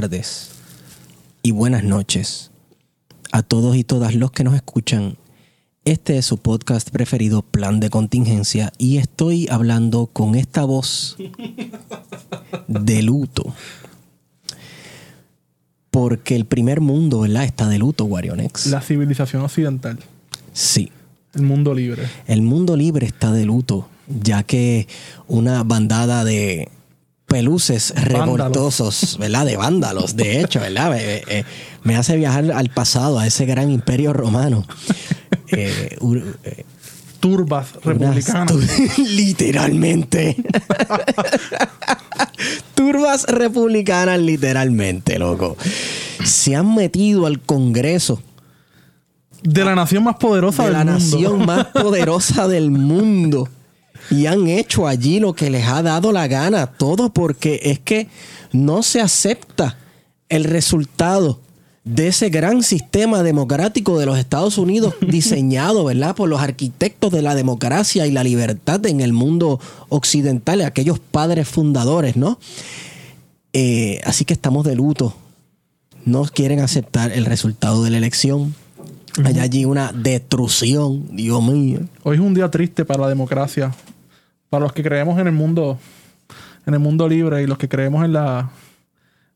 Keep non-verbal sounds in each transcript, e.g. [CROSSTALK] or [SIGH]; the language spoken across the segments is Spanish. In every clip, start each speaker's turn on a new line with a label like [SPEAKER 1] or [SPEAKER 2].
[SPEAKER 1] tardes y buenas noches a todos y todas los que nos escuchan. Este es su podcast preferido, Plan de Contingencia, y estoy hablando con esta voz de luto. Porque el primer mundo, ¿verdad? Está de luto, Warionex.
[SPEAKER 2] La civilización occidental.
[SPEAKER 1] Sí.
[SPEAKER 2] El mundo libre.
[SPEAKER 1] El mundo libre está de luto, ya que una bandada de peluces revoltosos, ¿verdad? De vándalos, de hecho, ¿verdad? Me, me- me hace viajar al pasado, a ese gran imperio romano. [LAUGHS] Eh, eh,
[SPEAKER 2] Turbas republicanas.
[SPEAKER 1] tu- [LAUGHS] literalmente. [LAUGHS] Turbas republicanas, literalmente, loco. Se han metido al Congreso
[SPEAKER 2] De la nación más poderosa
[SPEAKER 1] de
[SPEAKER 2] del
[SPEAKER 1] la
[SPEAKER 2] mundo.
[SPEAKER 1] nación más poderosa del mundo. Y han hecho allí lo que les ha dado la gana. Todo porque es que no se acepta el resultado de ese gran sistema democrático de los Estados Unidos [LAUGHS] diseñado, ¿verdad? Por los arquitectos de la democracia y la libertad en el mundo occidental, aquellos padres fundadores, ¿no? Eh, así que estamos de luto. No quieren aceptar el resultado de la elección. Hay allí una destrucción, Dios mío.
[SPEAKER 2] Hoy es un día triste para la democracia. Para los que creemos en el mundo, en el mundo libre y los que creemos en la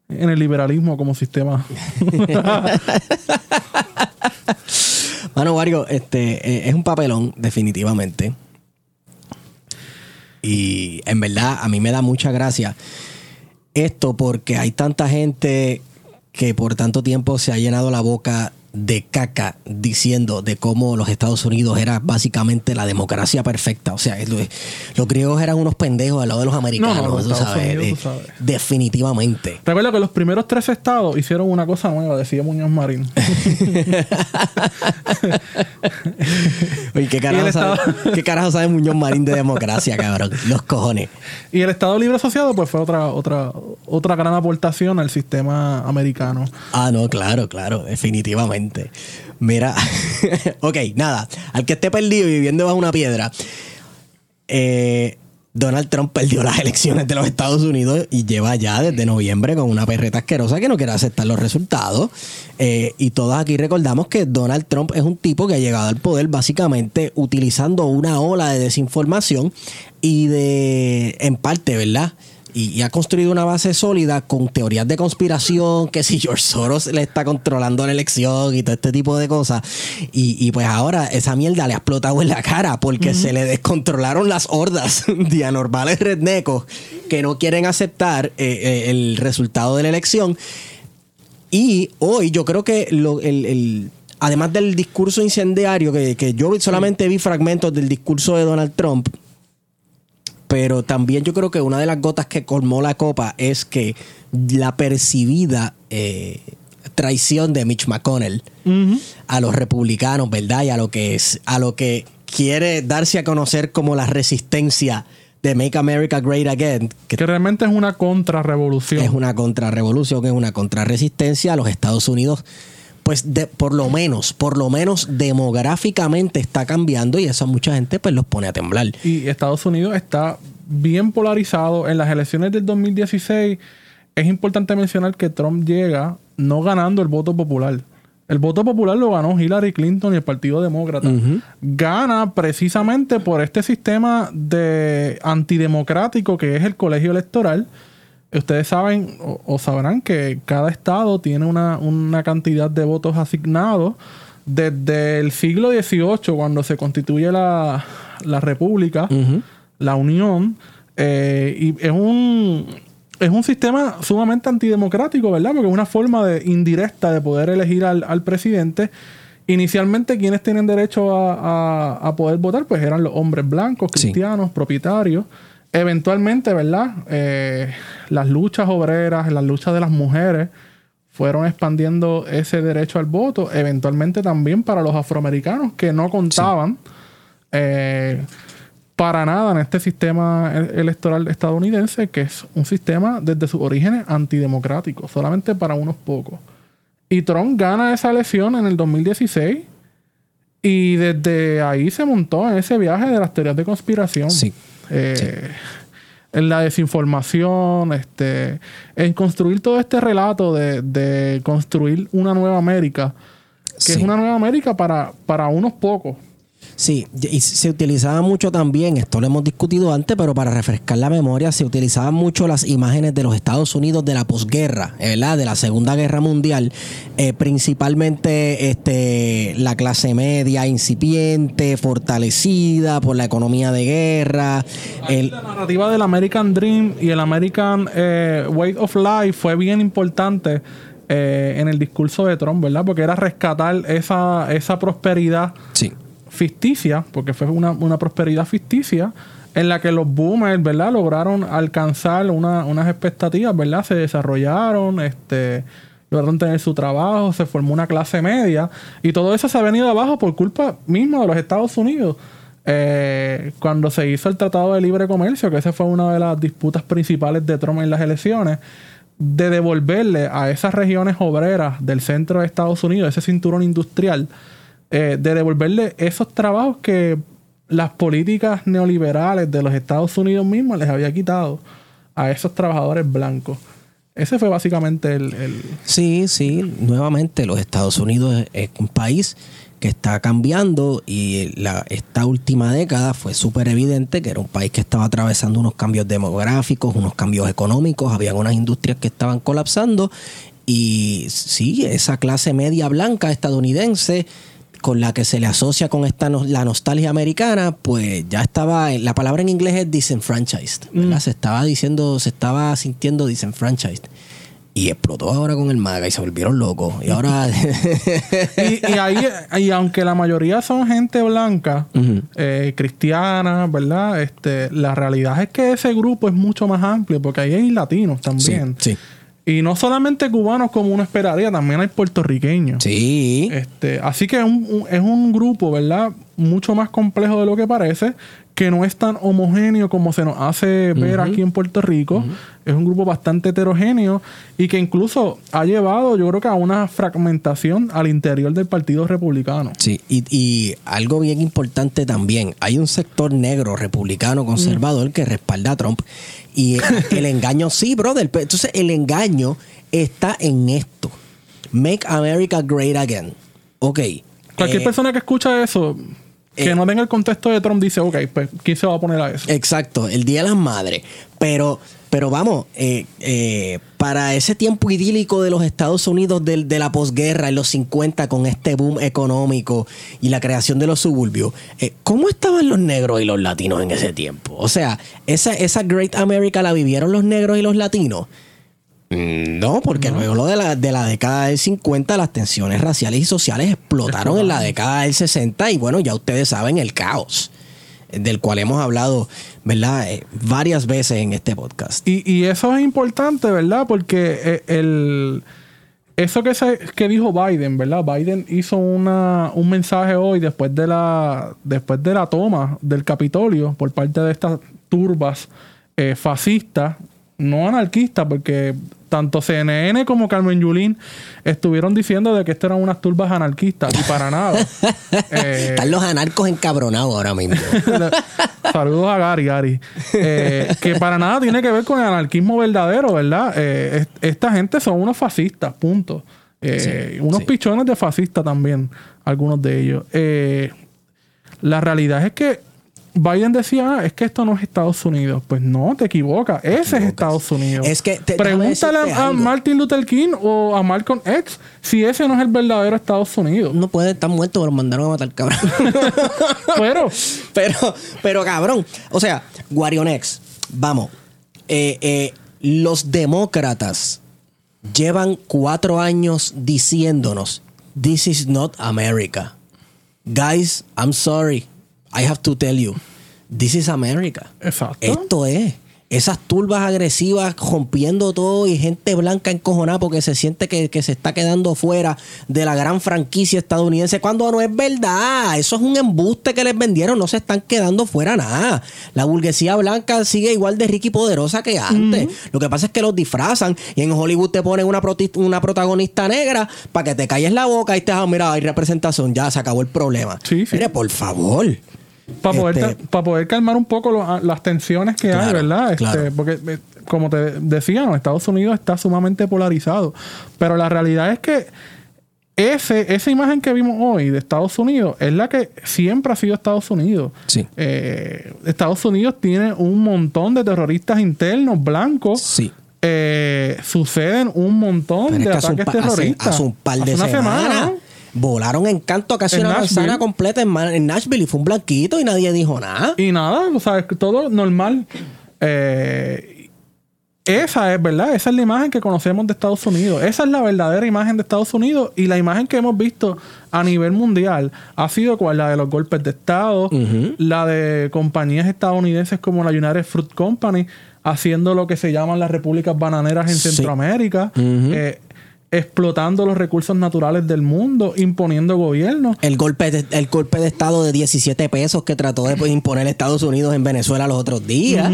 [SPEAKER 2] en el liberalismo como sistema. [LAUGHS]
[SPEAKER 1] Mano, Wario, este eh, es un papelón, definitivamente. Y en verdad, a mí me da mucha gracia esto porque hay tanta gente que por tanto tiempo se ha llenado la boca de caca diciendo de cómo los Estados Unidos era básicamente la democracia perfecta. O sea, lo- los griegos eran unos pendejos al lado de los americanos,
[SPEAKER 2] No,
[SPEAKER 1] tú sabes,
[SPEAKER 2] Unidos,
[SPEAKER 1] de-
[SPEAKER 2] tú sabes.
[SPEAKER 1] definitivamente.
[SPEAKER 2] Recuerda que los primeros tres estados hicieron una cosa nueva, decía Muñoz Marín. [LAUGHS] [LAUGHS]
[SPEAKER 1] Oye, ¿qué carajo, sabe, ¿qué carajo sabe Muñoz Marín de democracia, cabrón? Los cojones.
[SPEAKER 2] Y el Estado Libre Asociado, pues fue otra, otra, otra gran aportación al sistema americano.
[SPEAKER 1] Ah, no, claro, claro, definitivamente. Mira, [LAUGHS] ok, nada. Al que esté perdido y viviendo bajo una piedra, eh, Donald Trump perdió las elecciones de los Estados Unidos y lleva ya desde noviembre con una perreta asquerosa que no quiere aceptar los resultados. Eh, y todos aquí recordamos que Donald Trump es un tipo que ha llegado al poder básicamente utilizando una ola de desinformación y de, en parte, ¿verdad? Y, y ha construido una base sólida con teorías de conspiración, que si George Soros le está controlando la elección y todo este tipo de cosas. Y, y pues ahora esa mierda le ha explotado en la cara porque se le descontrolaron las hordas [LAUGHS] de anormales rednecos que no quieren aceptar eh, eh, el resultado de la elección. Y hoy yo creo que lo- el, el- además del discurso incendiario, que, que yo solamente vi fragmentos del discurso de Donald Trump, pero también yo creo que una de las gotas que colmó la copa es que la percibida eh, traición de Mitch McConnell a los republicanos, ¿verdad? Y a lo que es, a lo que quiere darse a conocer como la resistencia de Make America Great Again, que
[SPEAKER 2] Que realmente es una contrarrevolución.
[SPEAKER 1] es una contrarrevolución, es una contrarresistencia a los Estados Unidos. Pues de, por lo menos, por lo menos demográficamente está cambiando y eso a mucha gente pues los pone a temblar.
[SPEAKER 2] Y Estados Unidos está bien polarizado. En las elecciones del 2016 es importante mencionar que Trump llega no ganando el voto popular. El voto popular lo ganó Hillary Clinton y el Partido Demócrata. Gana precisamente por este sistema de antidemocrático que es el colegio electoral. Ustedes saben o, o sabrán que cada estado tiene una, una cantidad de votos asignados desde el siglo XVIII, cuando se constituye la, la República, la Unión, eh, y es un, es un sistema sumamente antidemocrático, ¿verdad? Porque es una forma de, indirecta de poder elegir al, al presidente. Inicialmente, quienes tienen derecho a, a- a poder votar, pues eran los hombres blancos,
[SPEAKER 1] Sí.
[SPEAKER 2] cristianos, propietarios. Eventualmente, ¿verdad? Eh, las luchas obreras, las luchas de las mujeres fueron expandiendo ese derecho al voto, eventualmente también para los afroamericanos que no contaban eh, para nada en este sistema e- electoral estadounidense, que es un sistema desde sus orígenes antidemocrático, solamente para unos pocos. Y Trump gana esa elección en el 2016 y desde ahí se montó en ese viaje de las teorías de conspiración.
[SPEAKER 1] Sí.
[SPEAKER 2] Eh, en la desinformación, este, en construir todo este relato de, de construir una nueva América, que es una nueva América para, para unos pocos.
[SPEAKER 1] Sí, y se utilizaba mucho también, esto lo hemos discutido antes, pero para refrescar la memoria, se utilizaban mucho las imágenes de los Estados Unidos de la posguerra, eh, ¿verdad? De la Segunda Guerra Mundial, eh, principalmente este, la clase media incipiente, fortalecida por la economía de guerra. el-
[SPEAKER 2] La narrativa del American Dream y el American eh, Way of Life fue bien importante eh, en el discurso de Trump, ¿verdad? Porque era rescatar esa, esa prosperidad
[SPEAKER 1] sí.
[SPEAKER 2] Ficticia, porque fue una, una prosperidad ficticia, en la que los boomers, ¿verdad? Lograron alcanzar una- unas expectativas, ¿verdad? Se desarrollaron, este, lograron tener su trabajo, se formó una clase media, y todo eso se ha venido abajo por culpa misma de los Estados Unidos. Eh, cuando se hizo el Tratado de Libre Comercio, que esa fue una de las disputas principales de Trump en las elecciones, de devolverle a esas regiones obreras del centro de Estados Unidos, ese cinturón industrial, eh, de devolverle esos trabajos que las políticas neoliberales de los Estados Unidos mismos les había quitado a esos trabajadores blancos. Ese fue básicamente el...
[SPEAKER 1] Sí, sí, nuevamente los Estados Unidos es- es un país que está cambiando y la, esta última década fue súper evidente que era un país que estaba atravesando unos cambios demográficos, unos cambios económicos, había unas industrias que estaban colapsando y sí, esa clase media blanca estadounidense con la que se le asocia con esta no- la nostalgia americana, pues ya estaba, la palabra en inglés es disenfranchised, ¿verdad? Se estaba diciendo, se estaba sintiendo disenfranchised. Y explotó ahora con el MAGA y se volvieron locos. Y ahora. [LAUGHS]
[SPEAKER 2] y, y ahí, y aunque la mayoría son gente blanca, eh, cristiana, ¿verdad? Este, la realidad es que ese grupo es mucho más amplio, porque ahí hay latinos también.
[SPEAKER 1] Sí,
[SPEAKER 2] Y no solamente cubanos como uno esperaría, también hay puertorriqueños.
[SPEAKER 1] sí.
[SPEAKER 2] Este, así que es un, un- es un grupo, ¿verdad? Mucho más complejo de lo que parece, que no es tan homogéneo como se nos hace ver aquí en Puerto Rico. Es un grupo bastante heterogéneo y que incluso ha llevado, yo creo que a una fragmentación al interior del Partido Republicano.
[SPEAKER 1] Sí, y, y algo bien importante también, hay un sector negro republicano conservador que respalda a Trump y [LAUGHS] el engaño, sí, brother, pero entonces el engaño está en esto. Make America Great Again. Ok.
[SPEAKER 2] Cualquier
[SPEAKER 1] eh,
[SPEAKER 2] persona que escucha eso, que
[SPEAKER 1] eh,
[SPEAKER 2] no tenga el contexto de Trump, dice, ok, pues, ¿quién se va a poner a eso?
[SPEAKER 1] Exacto, el Día de las Madres. Pero, pero vamos, eh, eh, para ese tiempo idílico de los Estados Unidos del- de, la posguerra, en los 50, con este boom económico y la creación de los suburbios, ¿cómo estaban los negros y los latinos en ese tiempo? O sea, esa, esa Great America la vivieron los negros y los latinos. Mm, No, porque luego lo de la, de la década del 50, las tensiones raciales y sociales explotaron en la década del 60 y bueno, ya ustedes saben el caos del cual hemos hablado, ¿verdad? Eh, varias veces en este podcast.
[SPEAKER 2] Y, y eso es importante, ¿verdad? Porque eh, el, eso que, se, que dijo Biden, ¿verdad? Biden hizo una, un mensaje hoy después de, la, después de la toma del Capitolio por parte de estas turbas eh, fascistas, no anarquistas, porque tanto CNN como Carmen Yulín estuvieron diciendo de que estas eran unas turbas anarquistas y para nada. [LAUGHS] Eh,
[SPEAKER 1] Están los anarcos encabronados ahora mismo. [LAUGHS]
[SPEAKER 2] Saludos a Gary, Gary. Eh, que para nada tiene que ver con el anarquismo verdadero, ¿verdad? Eh, es- esta gente son unos fascistas, punto.
[SPEAKER 1] Sí,
[SPEAKER 2] unos
[SPEAKER 1] sí.
[SPEAKER 2] pichones de fascistas también, algunos de ellos. La realidad es que Biden decía, "Ah, es que esto no es Estados Unidos. Pues no, te equivocas. Ese es Estados Unidos.
[SPEAKER 1] Es que te-
[SPEAKER 2] Pregúntale a. Martin Luther King o a Malcolm X si ese no es el verdadero Estados Unidos.
[SPEAKER 1] No puede estar muerto, pero lo mandaron a matar, cabrón. [LAUGHS]
[SPEAKER 2] Pero [LAUGHS]
[SPEAKER 1] pero, pero cabrón. O sea, Guarionex, vamos. Eh, eh, los demócratas llevan cuatro años diciéndonos: This is not America. Guys, I'm sorry. I have to tell you. This is America.
[SPEAKER 2] Exacto.
[SPEAKER 1] Esto es. Esas turbas agresivas rompiendo todo y gente blanca encojonada porque se siente que, que se está quedando fuera de la gran franquicia estadounidense cuando no es verdad. Eso es un embuste que les vendieron. No se están quedando fuera nada. La burguesía blanca sigue igual de rica y poderosa que antes. Lo que pasa es que los disfrazan y en Hollywood te ponen una, una protagonista negra para que te calles la boca y te ah, mira, hay representación. Ya se acabó el problema.
[SPEAKER 2] Sí, sí.
[SPEAKER 1] Mire, por favor.
[SPEAKER 2] Para poder,
[SPEAKER 1] Este-
[SPEAKER 2] cal- pa' poder calmar un poco lo- las tensiones que hay, ¿verdad? Este,
[SPEAKER 1] claro.
[SPEAKER 2] Porque, eh, como te decía, ¿no? Estados Unidos está sumamente polarizado. Pero la realidad es que ese, esa imagen que vimos hoy de Estados Unidos es la que siempre ha sido Estados Unidos.
[SPEAKER 1] Sí.
[SPEAKER 2] Eh, Estados Unidos tiene un montón de terroristas internos blancos.
[SPEAKER 1] Sí.
[SPEAKER 2] Eh, suceden un montón
[SPEAKER 1] Pero
[SPEAKER 2] de ataques
[SPEAKER 1] pa- hace-
[SPEAKER 2] terroristas.
[SPEAKER 1] hace un par de semanas
[SPEAKER 2] semana, ¿no?
[SPEAKER 1] Volaron en canto casi
[SPEAKER 2] En
[SPEAKER 1] una
[SPEAKER 2] Nashville.
[SPEAKER 1] manzana completa en, Nashville y fue un blanquito y nadie dijo nada.
[SPEAKER 2] Y nada, o sea, es que todo normal. Eh, esa es, ¿verdad? Esa es la imagen que conocemos de Estados Unidos. Esa es la verdadera imagen de Estados Unidos. Y la imagen que hemos visto a nivel mundial ha sido cual la de los golpes de Estado, la de compañías estadounidenses como la United Fruit Company, haciendo lo que se llaman las repúblicas bananeras en
[SPEAKER 1] Sí.
[SPEAKER 2] Centroamérica, eh, explotando los recursos naturales del mundo, imponiendo gobiernos.
[SPEAKER 1] El golpe, de, el golpe de Estado de 17 pesos que trató de pues, imponer Estados Unidos en Venezuela los otros días.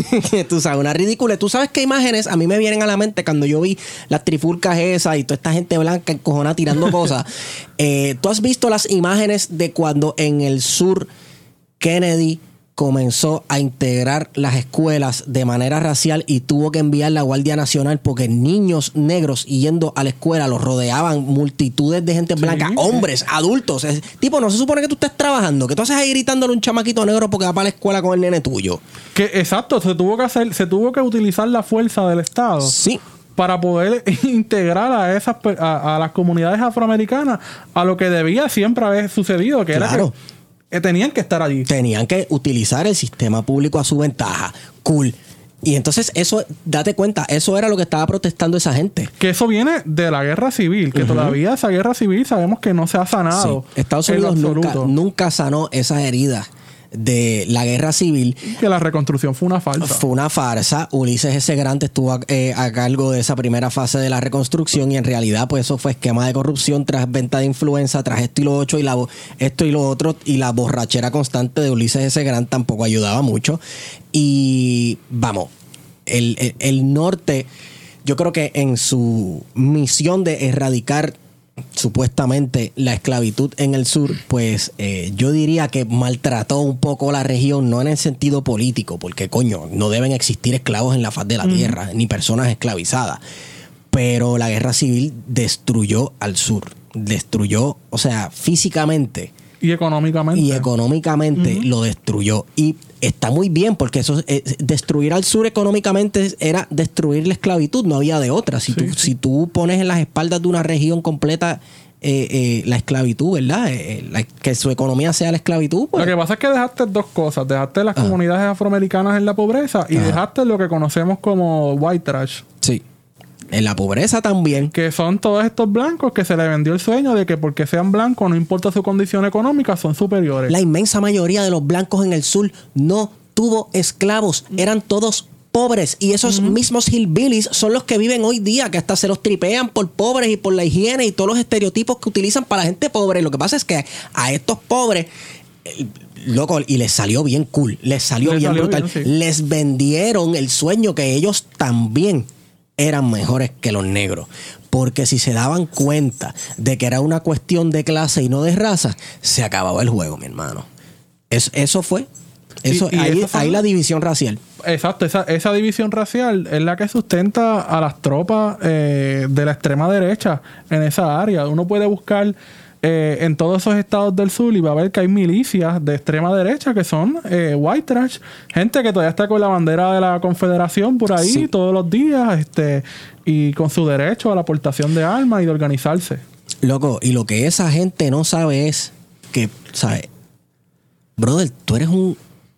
[SPEAKER 1] [LAUGHS] Tú sabes, una ridícula. ¿Tú sabes qué imágenes a mí me vienen a la mente cuando yo vi las trifulcas esas y toda esta gente blanca encojonada tirando cosas? [LAUGHS] Eh, ¿Tú has visto las imágenes de cuando en el sur Kennedy comenzó a integrar las escuelas de manera racial y tuvo que enviar la Guardia Nacional porque niños negros yendo a la escuela los rodeaban multitudes de gente blanca,
[SPEAKER 2] sí.
[SPEAKER 1] hombres, adultos. Es- tipo, no se supone que tú estés trabajando, que tú haces ahí gritándole a un chamaquito negro porque va para la escuela con el nene tuyo.
[SPEAKER 2] Que exacto, se tuvo que hacer, se tuvo que utilizar la fuerza del Estado
[SPEAKER 1] Sí.
[SPEAKER 2] para poder [LAUGHS] integrar a esas a, a las comunidades afroamericanas a lo que debía siempre haber sucedido, que
[SPEAKER 1] Claro.
[SPEAKER 2] era que tenían que estar allí.
[SPEAKER 1] Tenían que utilizar el sistema público a su ventaja. Cool. Y entonces eso, date cuenta, eso era lo que estaba protestando esa gente.
[SPEAKER 2] Que eso viene de la guerra civil, que todavía esa guerra civil sabemos que no se ha sanado.
[SPEAKER 1] Sí. Estados Unidos nunca, nunca sanó esas heridas de la guerra civil.
[SPEAKER 2] Que la reconstrucción fue una falsa.
[SPEAKER 1] Fue una farsa. Ulises S. Grant estuvo a, eh, a cargo de esa primera fase de la reconstrucción y en realidad pues eso fue esquema de corrupción tras venta de influenza, tras esto y lo otro y la, esto y lo otro y la borrachera constante de Ulises S. Grant tampoco ayudaba mucho. Y vamos, el, el- el norte yo creo que en su misión de erradicar supuestamente la esclavitud en el sur, pues eh, yo diría que maltrató un poco la región, no en el sentido político, porque coño, no deben existir esclavos en la faz de la tierra, ni personas esclavizadas. Pero la guerra civil destruyó al sur, destruyó, o sea, físicamente
[SPEAKER 2] Y económicamente.
[SPEAKER 1] y económicamente lo destruyó. Y está muy bien, porque eso eh, destruir al sur económicamente era destruir la esclavitud, no había de otra. Si, tú, si tú pones en las espaldas de una región completa eh, eh, la esclavitud, ¿verdad? Eh, eh, la- que su economía sea la esclavitud, pues,
[SPEAKER 2] Lo que pasa es que dejaste dos cosas. Dejaste las comunidades afroamericanas en la pobreza y
[SPEAKER 1] Ajá.
[SPEAKER 2] dejaste lo que conocemos como white trash.
[SPEAKER 1] sí. En la pobreza también.
[SPEAKER 2] Que son todos estos blancos que se le vendió el sueño de que porque sean blancos, no importa su condición económica, son superiores.
[SPEAKER 1] La inmensa mayoría de los blancos en el sur no tuvo esclavos, eran todos pobres y esos mismos hillbillies son los que viven hoy día, que hasta se los tripean por pobres y por la higiene y todos los estereotipos que utilizan para la gente pobre. Lo que pasa es que a estos pobres, eh, loco, y les salió bien cool, les salió
[SPEAKER 2] Les
[SPEAKER 1] bien
[SPEAKER 2] salió
[SPEAKER 1] brutal,
[SPEAKER 2] bien, sí.
[SPEAKER 1] les vendieron el sueño que ellos también eran mejores que los negros. Porque si se daban cuenta de que era una cuestión de clase y no de raza, se acababa el juego, mi hermano. Es- eso fue. Eso,
[SPEAKER 2] Y- y
[SPEAKER 1] ahí, ahí la división racial.
[SPEAKER 2] Exacto, esa, esa división racial es la que sustenta a las tropas eh, de la extrema derecha en esa área. Uno puede buscar eh, en todos esos estados del sur y va a ver que hay milicias de extrema derecha que son eh, white trash, gente que todavía está con la bandera de la confederación por ahí
[SPEAKER 1] Sí.
[SPEAKER 2] todos los días este y con su derecho a la aportación de armas y de organizarse.
[SPEAKER 1] Loco, y lo que esa gente no sabe es que, ¿sabes? Brother, tú eres un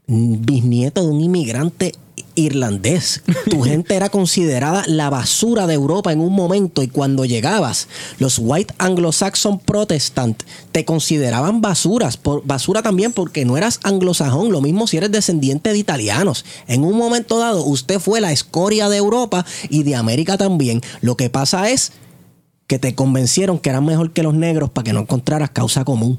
[SPEAKER 1] bisnieto de un inmigrante irlandés. Tu [LAUGHS] gente era considerada la basura de Europa en un momento y cuando llegabas, los white anglo-saxon protestant te consideraban basuras, por, basura también porque no eras anglosajón, lo mismo si eres descendiente de italianos. En un momento dado, usted fue la escoria de Europa y de América también. Lo que pasa es que te convencieron que eran mejor que los negros para que no encontraras causa común.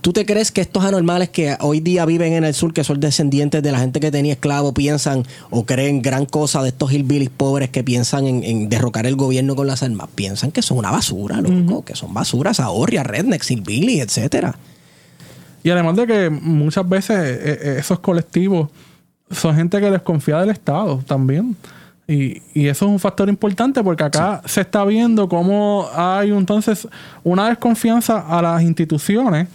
[SPEAKER 1] ¿Tú te crees que estos anormales que hoy día viven en el sur, que son descendientes de la gente que tenía esclavos, piensan o creen gran cosa de estos hillbillies pobres que piensan en, en derrocar el gobierno con las armas? Piensan que son una basura, loco, que son basuras, ahorria, rednecks, hillbillies, etcétera.
[SPEAKER 2] Y además de que muchas veces eh, eh, esos colectivos son gente que desconfía del Estado también. Y, y eso es un factor importante porque acá se está viendo cómo hay entonces una desconfianza a las instituciones,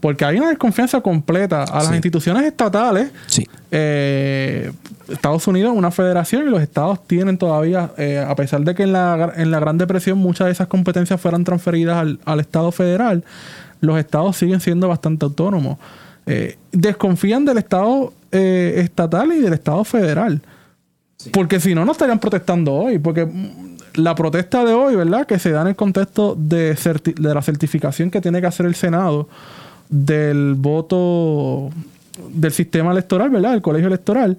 [SPEAKER 2] porque hay una desconfianza completa a las
[SPEAKER 1] Sí.
[SPEAKER 2] instituciones estatales.
[SPEAKER 1] Sí.
[SPEAKER 2] Eh, Estados Unidos es una federación y los estados tienen todavía, eh, a pesar de que en la, en la Gran Depresión muchas de esas competencias fueran transferidas al, al Estado federal, los estados siguen siendo bastante autónomos. Eh, desconfían del Estado estatal y del Estado federal. Porque si no, no estarían protestando hoy. Porque mm, la protesta de hoy, ¿verdad? Que se da en el contexto de, la certificación que tiene que hacer el Senado del voto del sistema electoral, ¿verdad? Del colegio electoral.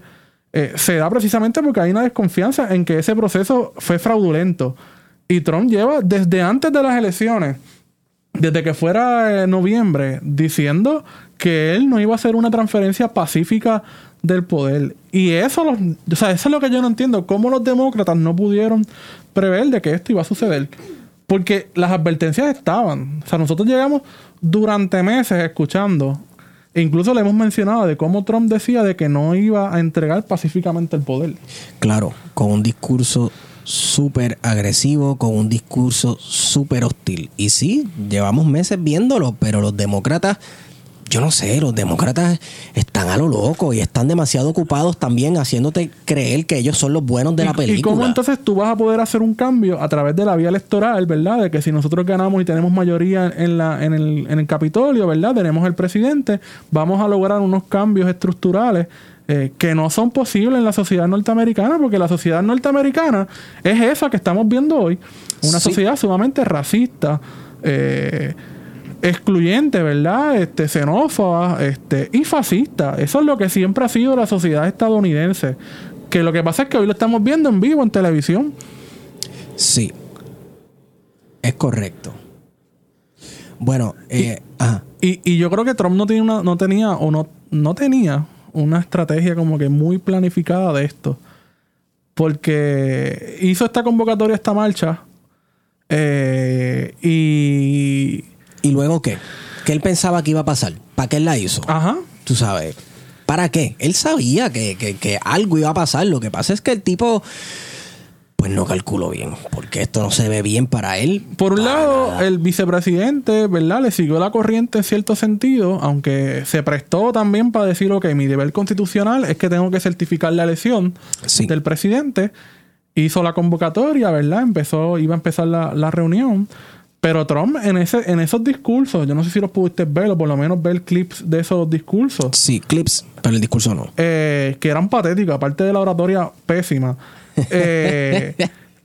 [SPEAKER 2] eh, se da precisamente porque hay una desconfianza en que ese proceso fue fraudulento. Y Trump lleva desde antes de las elecciones, desde que fuera eh, noviembre, diciendo que él no iba a hacer una transferencia pacífica del poder. Y eso, los- o sea, eso es lo que yo no entiendo. ¿Cómo los demócratas no pudieron prever de que esto iba a suceder? Porque las advertencias estaban. O sea, nosotros llegamos durante meses escuchando, e incluso le hemos mencionado de cómo Trump decía de que no iba a entregar pacíficamente el poder.
[SPEAKER 1] Claro, con un discurso súper agresivo, con un discurso súper hostil. Y sí, llevamos meses viéndolo, pero los demócratas, yo no sé, los demócratas están a lo loco y están demasiado ocupados también haciéndote creer que ellos son los buenos de la
[SPEAKER 2] ¿Y-
[SPEAKER 1] película.
[SPEAKER 2] ¿Y cómo entonces tú vas a poder hacer un cambio a través de la vía electoral, verdad? De que si nosotros ganamos y tenemos mayoría en, la, en, el, en el Capitolio, ¿verdad? Tenemos el presidente, vamos a lograr unos cambios estructurales eh, que no son posibles en la sociedad norteamericana, porque la sociedad norteamericana es esa que estamos viendo hoy, una
[SPEAKER 1] Sí.
[SPEAKER 2] sociedad sumamente racista. eh, excluyente, ¿verdad? Este, xenófoba, este, y fascista. Eso es lo que siempre ha sido la sociedad estadounidense. Que lo que pasa es que hoy lo estamos viendo en vivo en televisión.
[SPEAKER 1] Sí, es correcto. Bueno, eh, ajá.
[SPEAKER 2] Y, y yo creo que Trump no, tiene una, no tenía o no, no tenía una estrategia como que muy planificada de esto. Porque hizo esta convocatoria, esta marcha. eh, y.
[SPEAKER 1] ¿Y luego qué? ¿Qué él pensaba que iba a pasar? ¿Para qué él la hizo?
[SPEAKER 2] Ajá.
[SPEAKER 1] Tú sabes. ¿Para qué? Él sabía que, que- que algo iba a pasar. Lo que pasa es que el tipo, pues no calculó bien. Porque esto no se ve bien para él.
[SPEAKER 2] Por un lado,
[SPEAKER 1] nada.
[SPEAKER 2] el vicepresidente, ¿verdad? Le siguió la corriente en cierto sentido, aunque se prestó también para decir, ok, mi deber constitucional es que tengo que certificar la elección
[SPEAKER 1] Sí.
[SPEAKER 2] del presidente. Hizo la convocatoria, ¿verdad? Empezó, iba a empezar la, la reunión. Pero Trump en, ese, en esos discursos, yo no sé si los pudiste ver o por lo menos ver clips de esos discursos,
[SPEAKER 1] Sí, clips, pero el discurso no.
[SPEAKER 2] eh, que eran patéticos, aparte de la oratoria pésima, [LAUGHS] eh,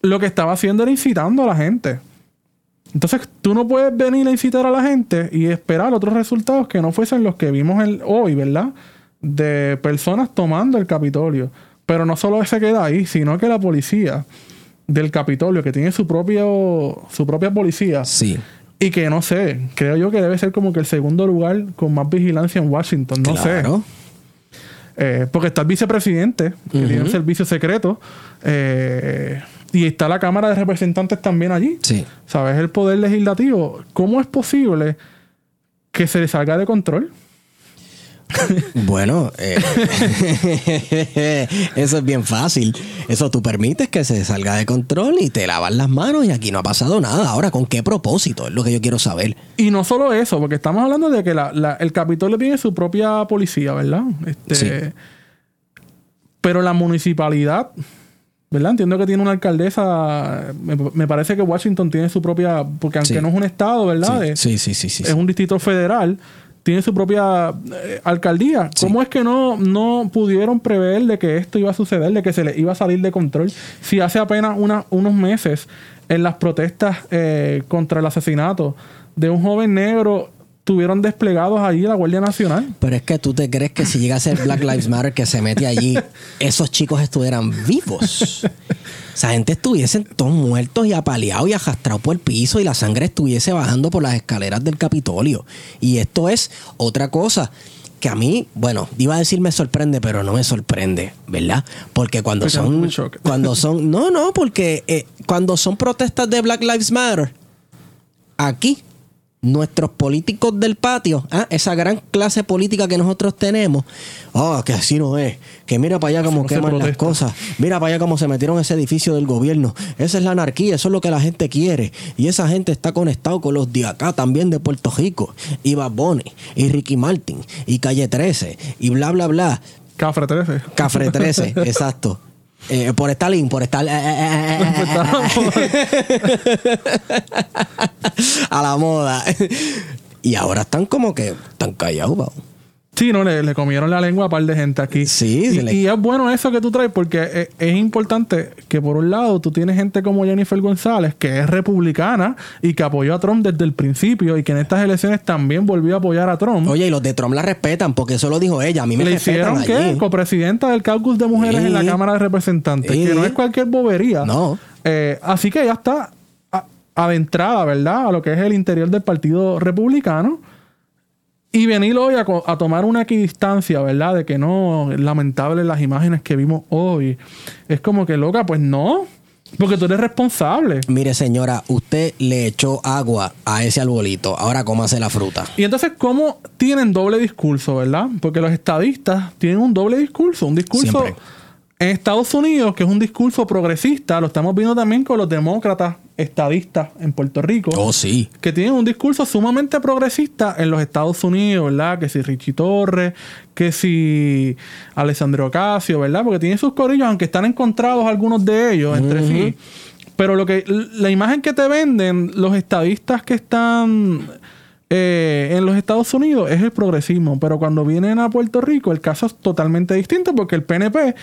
[SPEAKER 2] lo que estaba haciendo era incitando a la gente. Entonces, tú no puedes venir a incitar a la gente y esperar otros resultados que no fuesen los que vimos el- hoy, ¿verdad? De personas tomando el Capitolio. Pero no solo se queda ahí, sino que la policía del Capitolio, que tiene su propio su propia policía,
[SPEAKER 1] Sí.
[SPEAKER 2] y que no sé, creo yo que debe ser como que el segundo lugar con más vigilancia en Washington, no sé. Eh, porque está el vicepresidente, que tiene un servicio secreto, eh, y está la Cámara de Representantes también allí.
[SPEAKER 1] Sí.
[SPEAKER 2] ¿Sabes? El poder legislativo. ¿Cómo es posible que se le salga de control? [LAUGHS]
[SPEAKER 1] Bueno, eh, [LAUGHS] eso es bien fácil. Eso tú permites que se salga de control y te lavas las manos y aquí no ha pasado nada. Ahora, ¿con qué propósito? Es lo que yo quiero saber.
[SPEAKER 2] Y no solo eso, porque estamos hablando de que la- la- el Capitolio tiene su propia policía, ¿verdad? Este,
[SPEAKER 1] Sí.
[SPEAKER 2] Pero la municipalidad, ¿verdad? Entiendo que tiene una alcaldesa. Me, me parece que Washington tiene su propia. Porque aunque
[SPEAKER 1] Sí.
[SPEAKER 2] no es un estado, ¿verdad?
[SPEAKER 1] Sí, sí, sí. sí,
[SPEAKER 2] es un distrito federal, tiene su propia eh, alcaldía.
[SPEAKER 1] Sí.
[SPEAKER 2] ¿Cómo es que no, no pudieron prever de que esto iba a suceder, de que se le iba a salir de control? Si hace apenas una- unos meses, en las protestas eh, contra el asesinato de un joven negro, tuvieron desplegados allí la Guardia Nacional.
[SPEAKER 1] Pero es que tú te crees que si llega a ser Black Lives Matter que se mete allí, [LAUGHS] esos chicos estuvieran vivos. Esa gente estuviesen todos muertos y apaleados y arrastrados por el piso y la sangre estuviese bajando por las escaleras del Capitolio. Y esto es otra cosa que a mí, bueno, iba a decir me sorprende, pero no me sorprende, ¿verdad? Porque cuando son, cuando son, no, no, porque eh, cuando son protestas de Black Lives Matter, aquí nuestros políticos del patio, ¿ah? esa gran clase política que nosotros tenemos, oh, que así no es, que mira para allá cómo
[SPEAKER 2] no
[SPEAKER 1] queman las cosas, mira para allá cómo se metieron ese edificio del gobierno, esa es la anarquía, eso es lo que la gente quiere, y esa gente está conectado con los de acá también de Puerto Rico, y Bad Bunny, y Ricky Martin, y Calle 13, y bla, bla, bla,
[SPEAKER 2] Cafre 13.
[SPEAKER 1] Cafre 13, [LAUGHS] exacto. Eh, por Stalin, por estar [LAUGHS] a la moda. Y ahora están como que están callados, vamos.
[SPEAKER 2] Sí, no, le, le comieron la lengua a un par de gente aquí.
[SPEAKER 1] Sí,
[SPEAKER 2] y,
[SPEAKER 1] se le-
[SPEAKER 2] y es bueno eso que tú traes porque es, es importante que por un lado tú tienes gente como Jennifer González, que es republicana y que apoyó a Trump desde el principio y que en estas elecciones también volvió a apoyar a Trump.
[SPEAKER 1] Oye, y los de Trump la respetan porque eso lo dijo ella. A mí me
[SPEAKER 2] Le
[SPEAKER 1] respetan
[SPEAKER 2] hicieron que
[SPEAKER 1] allí.
[SPEAKER 2] copresidenta del caucus de mujeres
[SPEAKER 1] Sí.
[SPEAKER 2] en la Cámara de Representantes,
[SPEAKER 1] Sí.
[SPEAKER 2] que no es cualquier bobería.
[SPEAKER 1] No.
[SPEAKER 2] Eh, así que ella está adentrada, ¿verdad?, a lo que es el interior del Partido Republicano. Y venir hoy a, tomar una equidistancia, ¿verdad? De que no, lamentable las imágenes que vimos hoy. Es como que, loca, pues no. Porque tú eres responsable.
[SPEAKER 1] Mire, señora, usted le echó agua a ese arbolito. Ahora cómase la fruta.
[SPEAKER 2] Y entonces, ¿cómo tienen doble discurso, verdad? Porque los estadistas tienen un doble discurso. Un discurso
[SPEAKER 1] Siempre.
[SPEAKER 2] En Estados Unidos, que es un discurso progresista. Lo estamos viendo también con los demócratas estadistas en Puerto Rico.
[SPEAKER 1] Oh, sí.
[SPEAKER 2] que tienen un discurso sumamente progresista en los Estados Unidos, ¿verdad? Que si Richie Torres, que si Alessandro Ocasio, ¿verdad? Porque tienen sus corillos, aunque están encontrados algunos de ellos entre sí. Pero lo que la imagen que te venden los estadistas que están eh, en los Estados Unidos es el progresismo, pero cuando vienen a Puerto Rico el caso es totalmente distinto porque el PNP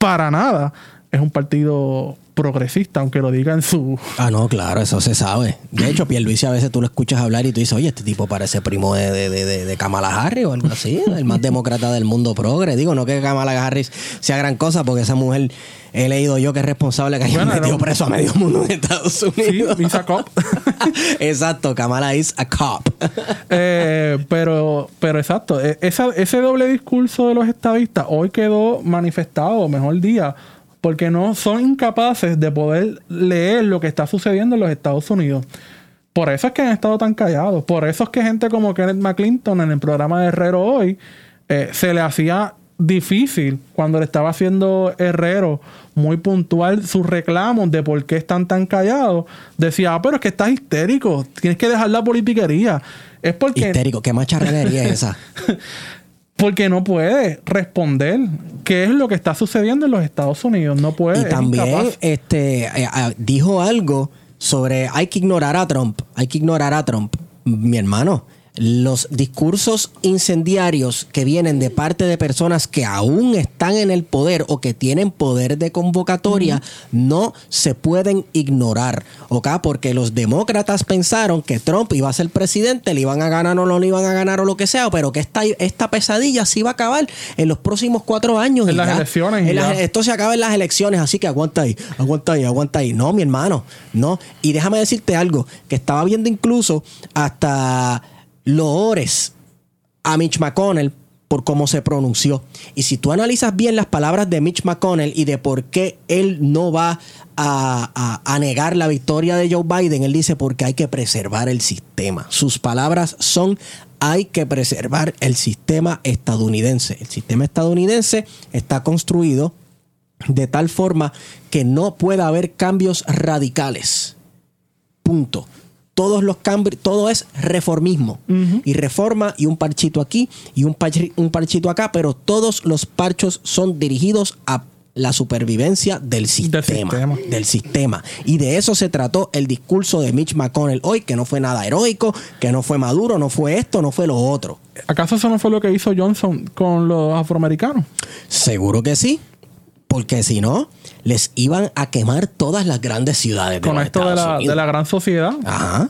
[SPEAKER 2] para nada es un partido progresista, aunque lo diga en su
[SPEAKER 1] Ah, no, claro, eso se sabe. De hecho, Pierluisi a veces tú lo escuchas hablar y tú dices, oye, este tipo parece primo de, de, de- de- Kamala Harris o algo así, [LAUGHS] el más demócrata del mundo progre. Digo, no que Kamala Harris sea gran cosa, porque esa mujer he leído yo que es responsable que haya
[SPEAKER 2] Bueno,
[SPEAKER 1] metido
[SPEAKER 2] un-
[SPEAKER 1] preso a medio mundo en Estados
[SPEAKER 2] Sí,
[SPEAKER 1] Unidos.
[SPEAKER 2] Visa Cop. [LAUGHS]
[SPEAKER 1] Exacto, Kamala is a cop. [LAUGHS]
[SPEAKER 2] Eh, pero, pero exacto, e- esa- ese doble discurso de los estadistas hoy quedó manifestado, mejor día, porque no son incapaces de poder leer lo que está sucediendo en los Estados Unidos. Por eso es que han estado tan callados. Por eso es que gente como Kenneth McClinton en el programa de Herrero hoy eh, se le hacía difícil cuando le estaba haciendo Herrero muy puntual sus reclamos de por qué están tan callados. Decía, ah, pero es que estás histérico, tienes que dejar la politiquería. Es porque,
[SPEAKER 1] Histérico, qué macharranería es esa. [LAUGHS]
[SPEAKER 2] porque no puede responder qué es lo que está sucediendo en los Estados Unidos. No puede.
[SPEAKER 1] Y también este, eh, ah, dijo algo sobre hay que ignorar a Trump, hay que ignorar a Trump. Mi hermano, los discursos incendiarios que vienen de parte de personas que aún están en el poder o que tienen poder de convocatoria no se pueden ignorar, ¿ok? Porque los demócratas pensaron que Trump iba a ser presidente, le iban a ganar o no le iban a ganar o lo que sea, pero que esta, esta pesadilla se iba a acabar en los próximos cuatro años.
[SPEAKER 2] En
[SPEAKER 1] y
[SPEAKER 2] las
[SPEAKER 1] ya.
[SPEAKER 2] elecciones
[SPEAKER 1] En las-
[SPEAKER 2] ya.
[SPEAKER 1] esto se acaba en las elecciones, así que aguanta ahí, aguanta ahí, aguanta ahí. No, mi hermano, no. Y déjame decirte algo, que estaba viendo incluso hasta loores a Mitch McConnell por cómo se pronunció. Y si tú analizas bien las palabras de Mitch McConnell y de por qué él no va a, a- a negar la victoria de Joe Biden, él dice porque hay que preservar el sistema. Sus palabras son hay que preservar el sistema estadounidense. El sistema estadounidense está construido de tal forma que no pueda haber cambios radicales. Punto. Todos los cambios, todo es reformismo. Y reforma y un parchito aquí y un, un parchito acá, pero todos los parchos son dirigidos a la supervivencia del sistema,
[SPEAKER 2] sistema.
[SPEAKER 1] Del sistema. Y de eso se trató el discurso de Mitch McConnell hoy, que no fue nada heroico, que no fue maduro, no fue esto, no fue lo otro.
[SPEAKER 2] ¿Acaso eso no fue lo que hizo Johnson con los afroamericanos?
[SPEAKER 1] Seguro que sí. Porque si no, les iban a quemar todas las grandes ciudades de
[SPEAKER 2] Con
[SPEAKER 1] los
[SPEAKER 2] esto de la,
[SPEAKER 1] Unidos.
[SPEAKER 2] de la gran sociedad.
[SPEAKER 1] Ajá.